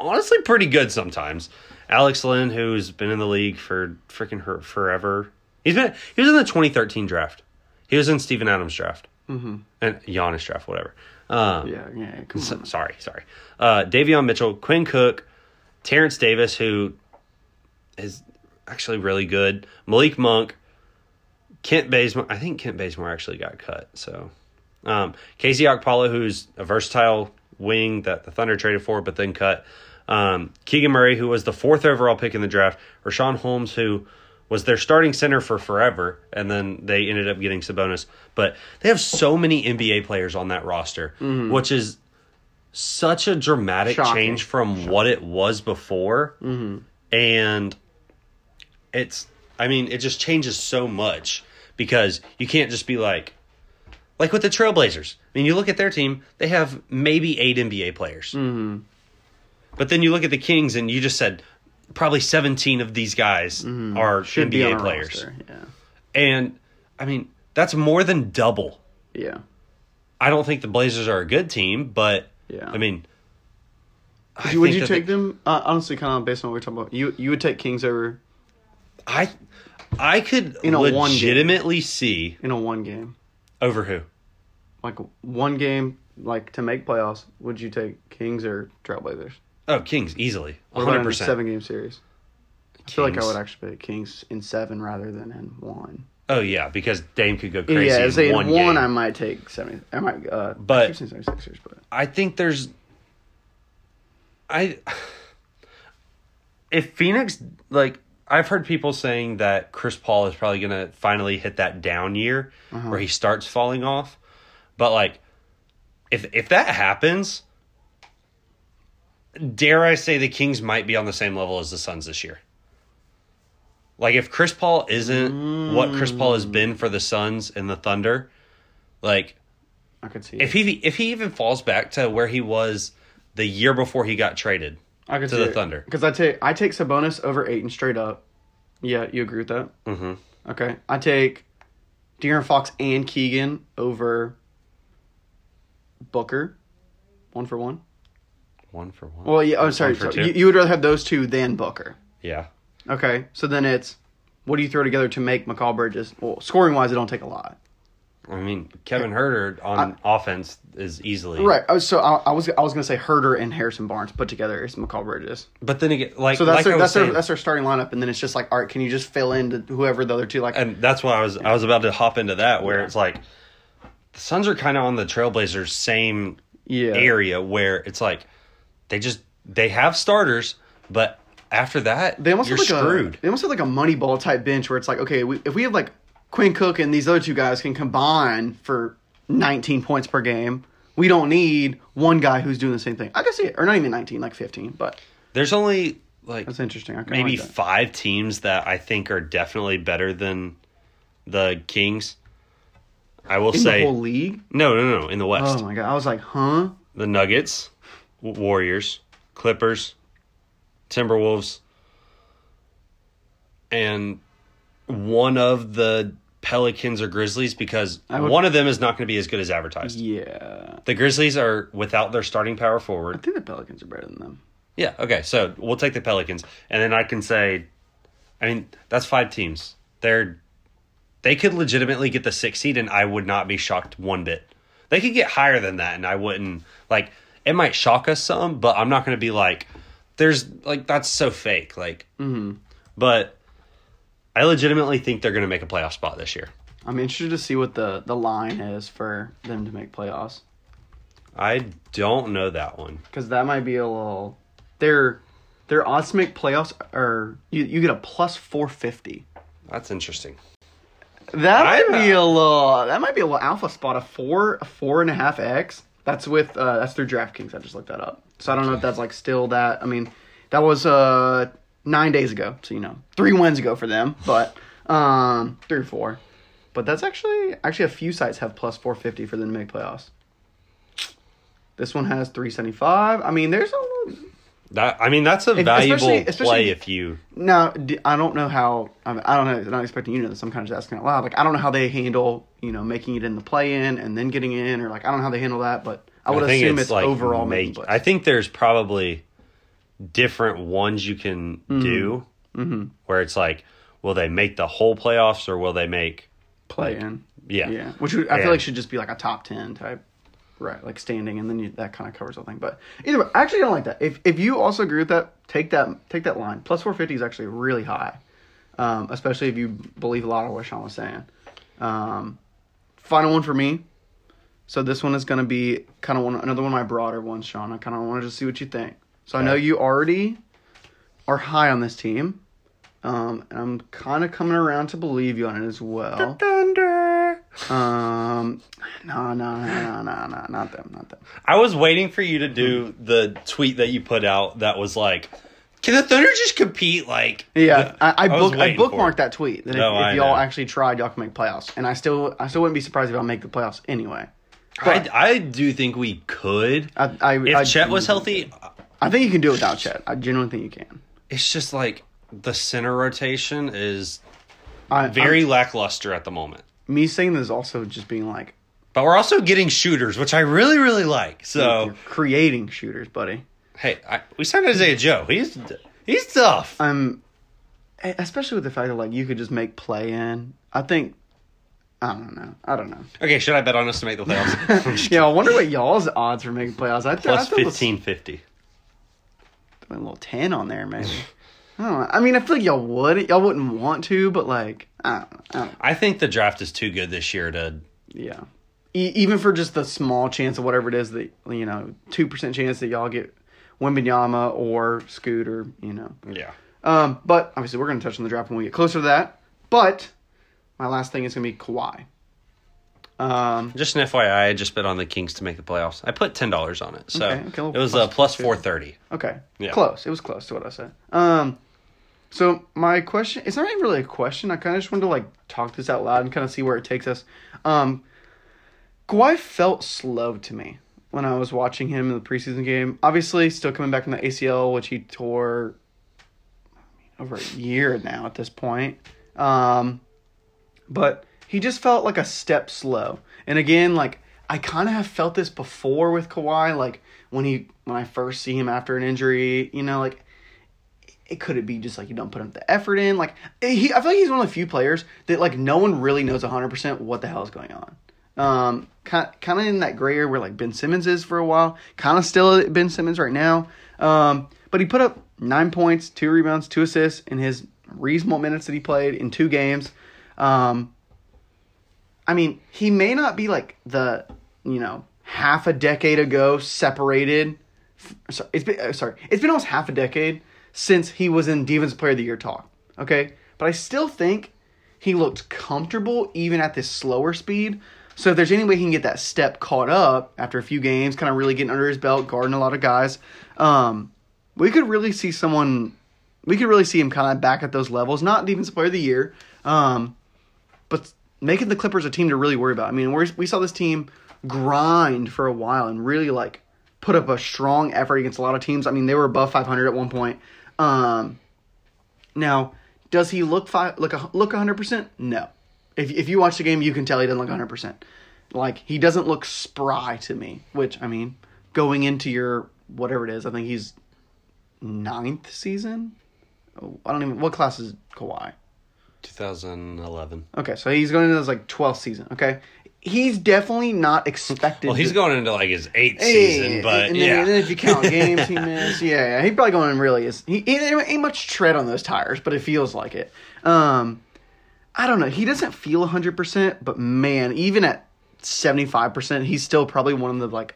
honestly pretty good sometimes. Alex Len, who's been in the league for freaking her forever. He's been he was in the 2013 draft. He was in Steven Adams draft Mm-hmm. and Giannis draft, whatever. Um, Yeah, yeah. So- sorry, sorry. Uh, Davion Mitchell, Quinn Cook, Terrence Davis, who is actually really good. Malik Monk, Kent Bazemore. I think Kent Bazemore actually got cut. So, um, KZ Okpala, who's a versatile wing that the Thunder traded for, but then cut. Um, Keegan Murray, who was the fourth overall pick in the draft. Richaun Holmes, who was their starting center for forever, and then they ended up getting Sabonis. But they have so many NBA players on that roster, which is such a dramatic Shocking. change from what it was before. And it's, I mean, it just changes so much because you can't just be like, like with the Trailblazers. I mean, you look at their team, they have maybe eight NBA players. Mm-hmm. But then you look at the Kings and you just said probably 17 of these guys are Should NBA players. Yeah. And I mean, that's more than double. Yeah. I don't think the Blazers are a good team, but Yeah. I mean, I would you take the- them? Uh, honestly, kind of based on what we're talking about, you you would take Kings over I I could In a one game. legitimately see in a one game, over who. like one game, like to make playoffs. Would you take Kings or Trailblazers? Oh, Kings easily, one hundred percent. seven game series? I feel like I would actually pick Kings in seven rather than in one. Oh yeah, because Dame could go crazy yeah, in say in one. I might take seventy. I might. Uh, But- I keep 76ers, but I think there's I if Phoenix like I've heard people saying that Chris Paul is probably going to finally hit that down year Uh-huh. where he starts falling off. But like if if that happens, dare I say the Kings might be on the same level as the Suns this year. Like if Chris Paul isn't what Chris Paul has been for the Suns and the Thunder, Like I could see. if he if he even falls back to where he was the year before he got traded. I could to the Thunder. because I take I take Sabonis over Ayton straight up. Yeah, you agree with that? Mm-hmm. Okay, I take De'Aaron Fox and Keegan over Booker, one for one. One for one. Well, yeah. Oh, sorry. So you, you would rather have those two than Booker. yeah. Okay, so then it's what do you throw together to make Mikal Bridges? Well, scoring wise, it don't take a lot. I mean, Kevin Huerter on offense is easily Right. Oh, so I, I was I was gonna say Herder and Harrison Barnes put together is Mikal Bridges. But then again, like So that's like their, I that's their that's their starting lineup, and then it's just like, all right, can you just fill in to whoever the other two like? and that's why I was I was about to hop into that where Yeah. it's like the Suns are kind of on the Trailblazers same yeah. area where it's like they just they have starters, but after that They almost have like screwed. a they almost have like a money ball type bench where it's like, okay, we, if we have like Quinn Cook and these other two guys can combine for 19 points per game, we don't need one guy who's doing the same thing. I can see it, or not even 19, like 15. But There's only like that's interesting. Maybe like that. five teams that I think are definitely better than the Kings. I will in say the whole league. no, no, no, in the West. Oh my god, I was like, huh? the Nuggets, Warriors, Clippers, Timberwolves, and one of the Pelicans or Grizzlies because would- one of them is not going to be as good as advertised. Yeah, The Grizzlies are without their starting power forward. I think the Pelicans are better than them. Yeah, okay, so we'll take the Pelicans, and then I can say, I mean, that's five teams. They're they could legitimately get the six seed, and I would not be shocked one bit. They could get higher than that, and I wouldn't like. It might shock us some, but I'm not going to be like, "There's like that's so fake." Like, Mhm. but I legitimately think they're going to make a playoff spot this year. I'm interested to see what the the line is for them to make playoffs I don't know that one. because that might be a little. Their their odds to make playoffs are you you get a plus 450. That's interesting. That might be a little. That might be a little alpha spot. A four, a four and a half x. That's with. Uh, that's through DraftKings. I just looked that up. So I don't know if that's like still that. I mean, that was uh nine days ago. So you know, three wins ago for them. But um, three or four. But that's actually actually a few sites have plus four fifty for them to make playoffs. This one has three seventy five. I mean, there's a That I mean, that's a If- valuable especially- especially- play if you. Now, I don't know how. I, mean, I don't know. I'm not expecting you to know this. I'm kind of just asking out loud. Like, I don't know how they handle, you know, making it in the play-in and then getting in, or like, I don't know how they handle that. But I would think assume it's, like overall make-. I think there's probably different ones you can Mm-hmm. do where it's like, will they make the whole playoffs or will they make? play-in. Yeah, Yeah, which I feel like should just be like a top ten type, right? Like standing, and then you, that kind of covers the thing. But either way, I actually don't like that. If if you also agree with that, take that take that line. Plus 450 is actually really high, um, especially if you believe a lot of what Sean was saying. Um, final one for me. So this one is going to be kind of one another one of my broader ones, Sean. I kind of wanted to just see what you think. So I know you already are high on this team. Um, and I'm kind of coming around to believe you on it as well. Thunder. Um, no, no, no, no, no, not them, not them. I was waiting for you to do the tweet that you put out that was like, can the Thunder just compete? Like, Yeah, I, I, was book, I waiting for bookmarked that tweet that if, No, I if y'all know. actually tried, y'all can make playoffs, and I still, I still wouldn't be surprised if y'all make the playoffs anyway. I, I do think we could. I, I, If I, Chet was healthy, I think you can do it without Chet. I genuinely think you can. it's just like the center rotation is I, very lackluster at the moment. Me saying this also just being like But we're also getting shooters, which I really, really like. So, you're creating shooters, buddy. hey, I, we signed Isaiah Joe. He's he's tough. Um, especially with the fact that like you could just make play in. I think. I don't know. I don't know. Okay, should I bet on us to make the playoffs? yeah, I wonder what y'all's odds for making playoffs. I th- Plus I thought it fifteen fifty. a little ten on there, maybe. I don't know. I mean, I feel like y'all would. Y'all wouldn't want to, but like, I don't. I don't. I think the draft is too good this year to. Yeah. E- even for just the small chance of whatever it is that you know, two percent chance that y'all get Wembanyama or Scooter, you know. Yeah. Um, but obviously, we're going to touch on the draft when we get closer to that. But my last thing is going to be Kawhi. Um, Just an FYI, I just bet on the Kings to make the playoffs. I put ten dollars on it, so Okay, okay, it was plus- a plus plus four thirty. okay, Yeah. close. It was close to what I said. Um, so my question, it's not even really a question. I kind of just wanted to like talk this out loud and kind of see where it takes us. Um, Kawhi felt slow to me when I was watching him in the preseason game. Obviously, still coming back from the ACL, which he tore over a year now at this point. Um, but he just felt like a step slow. And again, like I kind of have felt this before with Kawhi, like when he when I first see him after an injury, you know, like it could it be just like you don't put him the effort in, like he I feel like he's one of the few players that like no one really knows 100% what the hell is going on. Um, kind kind of in that gray area where like Ben Simmons is for a while, kind of still Ben Simmons right now. Um, but he put up nine points, two rebounds, two assists in his reasonable minutes that he played in two games. Um, I mean, he may not be like the you know half a decade ago separated. Sorry, it's been uh, sorry, it's been almost half a decade since he was in Defensive Player of the Year talk. Okay, but I still think he looked comfortable even at this slower speed. So if there's any way he can get that step caught up after a few games, kind of really getting under his belt, guarding a lot of guys, um, we could really see someone. We could really see him kind of back at those levels. Not Defensive Player of the Year, um, but making the Clippers a team to really worry about. I mean, we saw this team grind for a while and really like put up a strong effort against a lot of teams. I mean, they were above 500 at one point. Um, now, does he look fi- look a, look 100%? No. If if you watch the game, you can tell he doesn't look 100%. Like he doesn't look spry to me, which I mean, going into your whatever it is, I think he's ninth season. Oh, I don't even what class is Kawhi? 2011. Okay, so he's going into his like 12th season. Okay, he's definitely not expected. Well, he's to, going into like his eighth season, but and then, yeah. and then if you count games he missed, yeah, yeah, he probably going in really is. He, he ain't much tread on those tires, but it feels like it. Um, I don't know. He doesn't feel hundred percent, but man, even at seventy five percent, he's still probably one of the like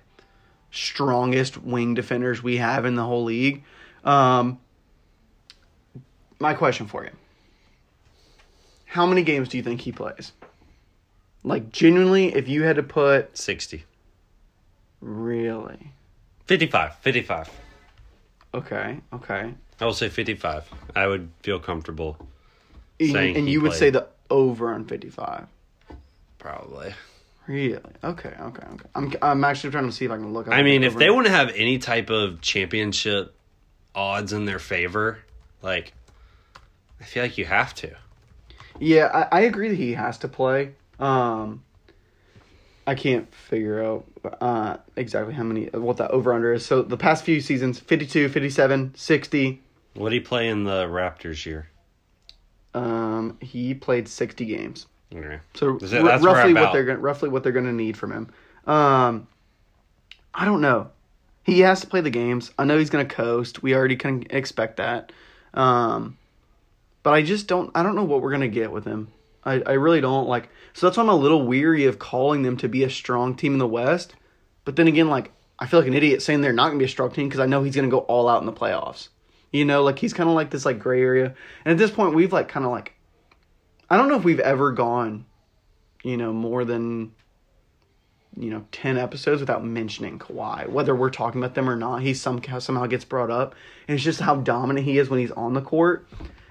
strongest wing defenders we have in the whole league. Um, my question for you: How many games do you think he plays? Like genuinely, if you had to put 60. really. 55. 55. Okay, okay. I will say 55. I would feel comfortable And, Saying and he you would played. say the over on 55. probably. Really? Okay, okay, okay. I'm I'm actually trying to see if I can look up. I mean, if over- they want to have any type of championship odds in their favor, like I feel like you have to. Yeah, I, I agree that he has to play. Um I can't figure out uh exactly how many what the over under is. So the past few seasons 52, 57, 60. What did he play in the Raptors year? Um he played 60 games. Okay. So that- r- roughly what they're going roughly what they're going to need from him. Um, I don't know. He has to play the games. I know he's going to coast. We already can expect that. Um, but I just don't. I don't know what we're going to get with him. I I really don't like. So that's why I'm a little weary of calling them to be a strong team in the West. But then again, like I feel like an idiot saying they're not to be a strong team because I know he's to go all out in the playoffs. You know, like he's kind of like this like gray area. And at this point, we've like kind of like I don't know if we've ever gone, you know, more than you know, 10 episodes without mentioning Kawhi. Whether we're talking about them or not, he somehow somehow gets brought up. And it's just how dominant he is when he's on the court.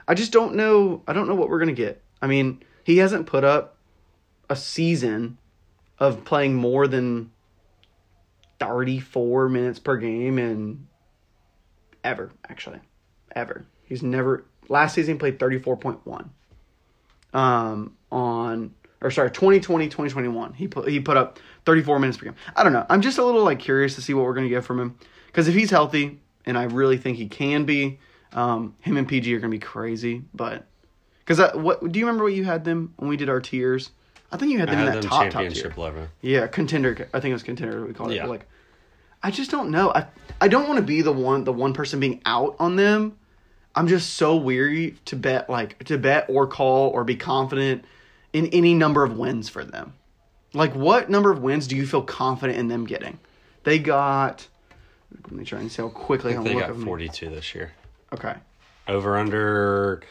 I just don't know I don't know what we're to get. I mean, he hasn't put up a season of playing more than 34 minutes per game and ever actually. Ever. He's never last season he played 34.1 um, on or sorry 2020 2021 he put he put up 34 minutes per game. I don't know. I'm just a little like curious to see what we're going to get from him. Because if he's healthy and i really think he can be um, him and pg are going to be crazy but because what do you remember what you had them when we did our tiers i think you had I them in that them top top tier level. yeah, contender. I think it was contender. We called it. Yeah. But like, I just don't know. I I don't want to be the one the one person being out on them. I'm just so weary to bet like to bet or call or be confident in any number of wins for them. Like, what number of wins do you feel confident in them getting? They got. Let me try and see how quickly I I can think they look. got 42 this year. Okay. Over under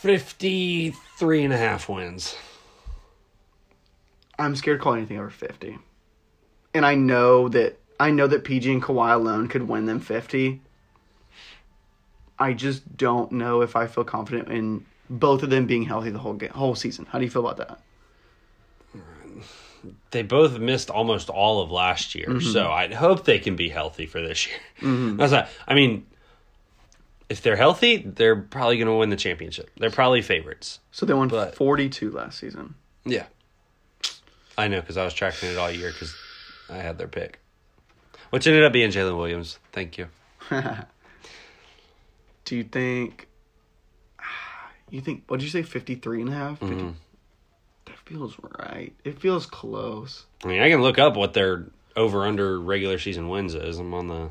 53 and a half wins. I'm scared to call anything over 50. And I know that I know that PG and Kawhi alone could win them 50. I just don't know if I feel confident in both of them being healthy the whole ga- whole season. How do you feel about that? they both missed almost all of last year, Mm-hmm. so I hope they can be healthy for this year. That's not, I mean, if they're healthy, they're probably going to win the championship. They're probably favorites. So they won But- 42 last season. Yeah, I know because I was tracking it all year because I had their pick, which ended up being Jalen Williams. Thank you. Do you think you think what'd you say 53 and a half? 50 Mm-hmm. That feels right. It feels close. I mean, I can look up what their over under regular season wins is. I'm on the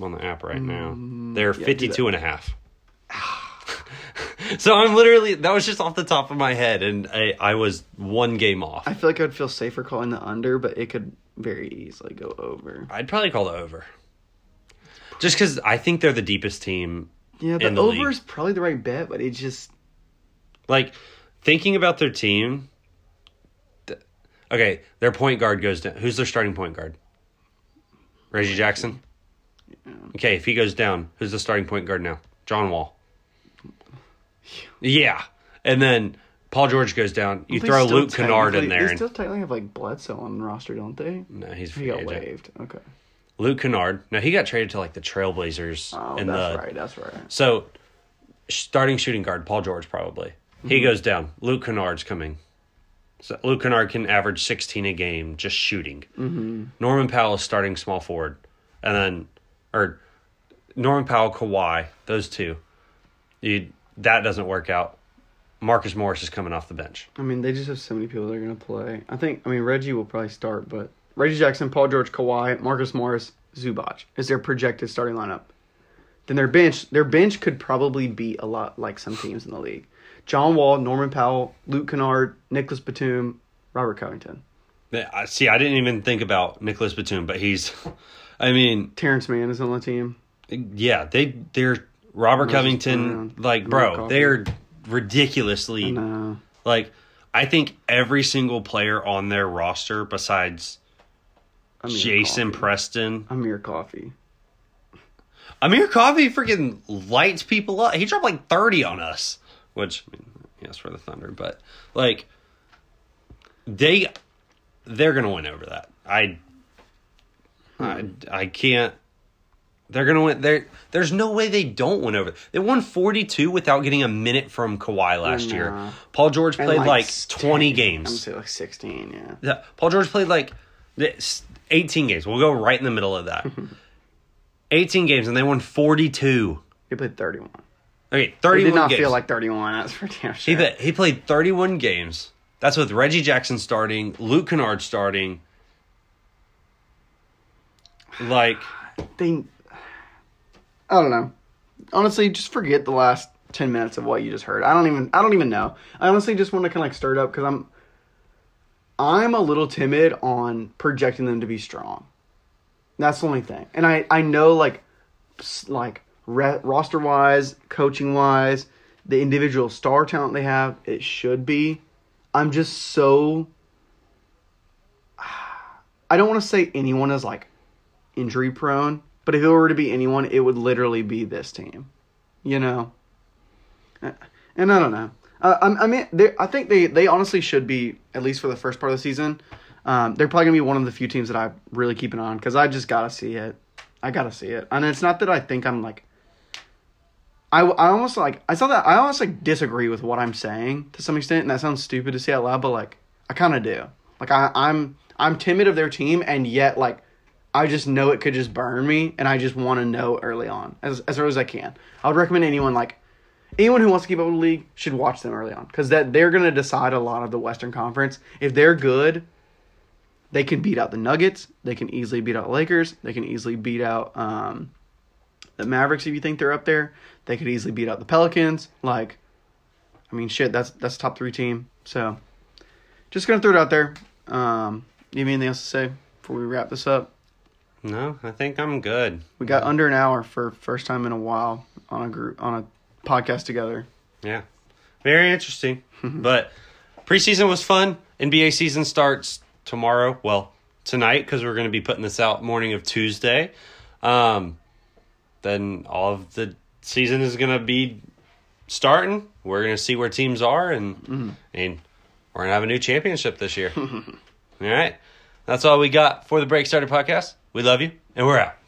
I'm on the app right now. They're Mm, do 52 and a half. so I'm literally that was just off the top of my head and I, I was one game off. I feel like I'd feel safer calling the under, but it could very easily go over. I'd probably call the over. Just cuz I think they're the deepest team. Yeah, the, the over league. is probably the right bet, but it just Like thinking about their team th- Okay, their point guard goes down. Who's their starting point guard? Reggie Jackson? Okay, if he goes down, who's the starting point guard now? John Wall. Yeah. And then Paul George goes down. You throw Luke Kennard in there. They and- still technically have like Bledsoe on the roster, don't they? no, he's He got waived. Okay. Luke Kennard. No, he got traded to like the Trailblazers. Oh, in that's the, right. That's right. So, starting shooting guard, Paul George probably. He Mm-hmm. goes down. Luke Kennard's coming. So Luke Kennard can average 16 a game just shooting. Mm-hmm. Norman Powell is starting small forward. And then, or Norman Powell, Kawhi, those two. You, that doesn't work out. Marcus Morris is coming off the bench. I mean, they just have so many people that are going to play. I think, I mean, Reggie will probably start, but Reggie Jackson, Paul George, Kawhi, Marcus Morris, Zubac is their projected starting lineup. Then their bench, their bench could probably be a lot like some teams in the league. John Wall, Norman Powell, Luke Kennard, Nicolas Batum, Robert Covington, Yeah, I- See, I didn't even think about Nicolas Batum, but he's, I mean, Terance Mann is on the team. yeah, they they're Robert Covington, like bro, Coffey. they're ridiculously No, like. I think every single player on their roster besides Amir Jason Coffey. Preston, Amir Coffey. Amir Coffey freaking lights people up. He dropped like thirty on us, which I mean, yes for the Thunder, but like they they're gonna win over that. I I hmm. I can't. They're gonna win. There, there's no way they don't win over. They won 42 without getting a minute from Kawhi last year. Paul George played like, s- 20 10, I'm games. say like sixteen. Yeah. Yeah, Paul George played like 18 games. We'll go right in the middle of that. 18 games, and they won 42. He played thirty-one. Okay, It 31 did not games. feel like thirty-one. That's for damn he, sure. pla- he played 31 games. That's with Reggie Jackson starting, Luke Kennard starting. Like, they I don't know. Honestly, just forget the last 10 minutes of what you just heard. I don't even I don't even know. I honestly just want to kind of like stir it up cuz I'm I'm a little timid on projecting them to be strong. That's the only thing. And I I know like like re- roster-wise, coaching-wise, the individual star talent they have, it should be. I'm just so I don't want to say anyone is like injury prone, but if it were to be anyone, it would literally be this team. You know, and I don't know. Uh, I, I mean, they- I think they they honestly should be at least for the first part of the season. Um, they're probably gonna be one of the few teams that I really keep an eye on because I just gotta see it. I gotta see it, and it's not that I think I'm like. I, I almost like I saw that I almost like disagree with what I'm saying to some extent, and that sounds stupid to say out loud, but like I kind of do. Like I, I'm I'm timid of their team, and yet like I just know it could just burn me, and I just want to know early on as as early as I can. I would recommend anyone like anyone who wants to keep up with the league should watch them early on because that they're going to decide a lot of the Western Conference. If they're good, they can beat out the Nuggets. They can easily beat out Lakers. They can easily beat out um, the Mavericks if you think they're up there. They could easily beat out the Pelicans. Like, I mean, shit, that's that's top three team. So, just gonna throw it out there. Um, you have anything else to say before we wrap this up? No, I think I'm good. We got under an hour for first time in a while on a group on a podcast together. Yeah. Very interesting. but preseason was fun. NBA season starts tomorrow. Well, tonight because we're going to be putting this out morning of Tuesday. Um, then all of the season is going to be starting. We're going to see where teams are, and and we're going to have a new championship this year. All right. That's all we got for the Break Starter podcast. We love you, and we're out.